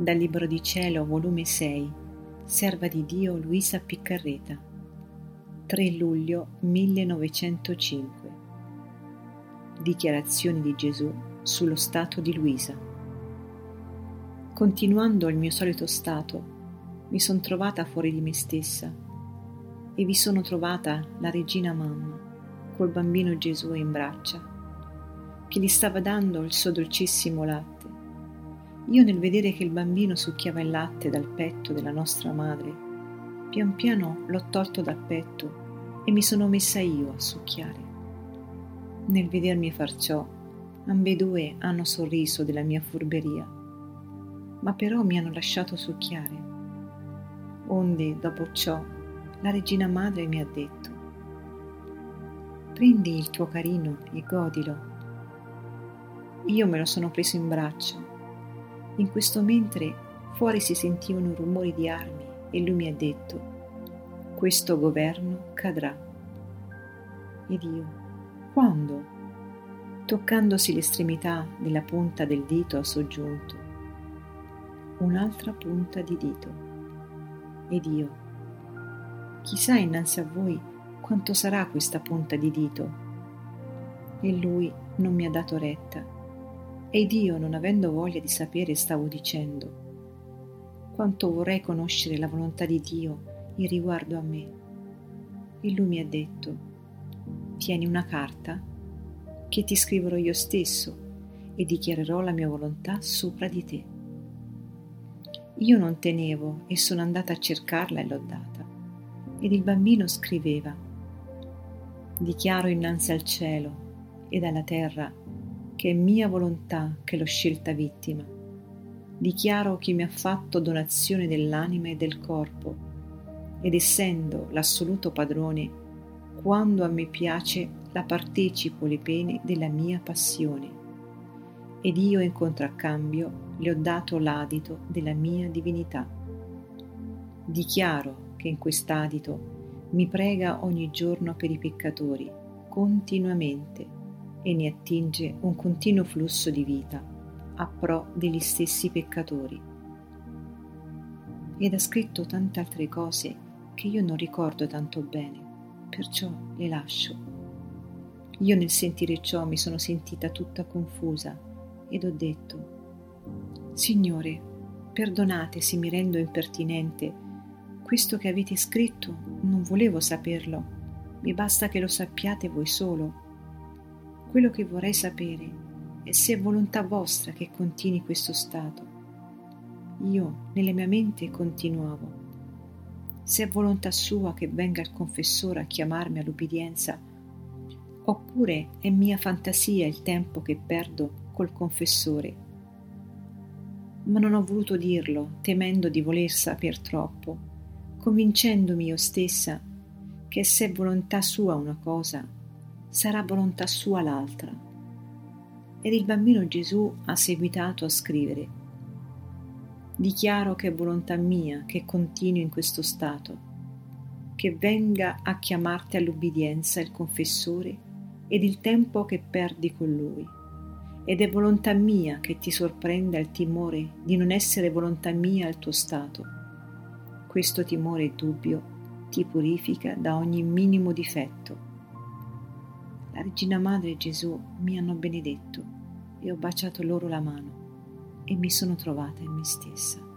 Dal Libro di Cielo, volume 6, Serva di Dio Luisa Piccarreta, 3 luglio 1905. Dichiarazioni di Gesù sullo stato di Luisa. Continuando il mio solito stato, mi sono trovata fuori di me stessa e vi sono trovata la regina mamma col bambino Gesù in braccia, che gli stava dando il suo dolcissimo latte io nel vedere che il bambino succhiava il latte dal petto della nostra madre, pian piano l'ho tolto dal petto e mi sono messa io a succhiare. Nel vedermi far ciò, ambedue hanno sorriso della mia furberia, ma però mi hanno lasciato succhiare. Onde, dopo ciò, la regina madre mi ha detto, prendi il tuo carino e godilo. Io me lo sono preso in braccio in questo mentre fuori si sentivano rumori di armi e lui mi ha detto, questo governo cadrà. Ed io, quando? Toccandosi l'estremità della punta del dito ha soggiunto, un'altra punta di dito. Ed io, chissà innanzi a voi quanto sarà questa punta di dito. E lui non mi ha dato retta ed io, non avendo voglia di sapere, stavo dicendo, quanto vorrei conoscere la volontà di Dio in riguardo a me. E lui mi ha detto, tieni una carta che ti scriverò io stesso e dichiarerò la mia volontà sopra di te. Io non tenevo e sono andata a cercarla e l'ho data. Ed il bambino scriveva, dichiaro innanzi al cielo e alla terra che è mia volontà che l'ho scelta vittima. Dichiaro chi mi ha fatto donazione dell'anima e del corpo, ed essendo l'assoluto padrone, quando a me piace la partecipo le pene della mia passione. Ed io in contraccambio le ho dato l'adito della mia divinità. Dichiaro che in quest'adito mi prega ogni giorno per i peccatori, continuamente e ne attinge un continuo flusso di vita a pro degli stessi peccatori. Ed ha scritto tante altre cose che io non ricordo tanto bene, perciò le lascio. Io nel sentire ciò mi sono sentita tutta confusa ed ho detto, Signore, perdonate se mi rendo impertinente, questo che avete scritto non volevo saperlo, mi basta che lo sappiate voi solo quello che vorrei sapere è se è volontà vostra che continui questo stato. Io, nella mia mente, continuavo. Se è volontà sua che venga il confessore a chiamarmi all'ubbidienza, oppure è mia fantasia il tempo che perdo col confessore. Ma non ho voluto dirlo, temendo di voler saper troppo, convincendomi io stessa che se è volontà sua una cosa, sarà volontà sua l'altra. Ed il bambino Gesù ha seguitato a scrivere, Dichiaro che è volontà mia che continui in questo stato, che venga a chiamarti all'ubbidienza il confessore ed il tempo che perdi con lui. Ed è volontà mia che ti sorprenda il timore di non essere volontà mia il tuo stato. Questo timore e dubbio ti purifica da ogni minimo difetto la Regina Madre e Gesù mi hanno benedetto e ho baciato loro la mano e mi sono trovata in me stessa.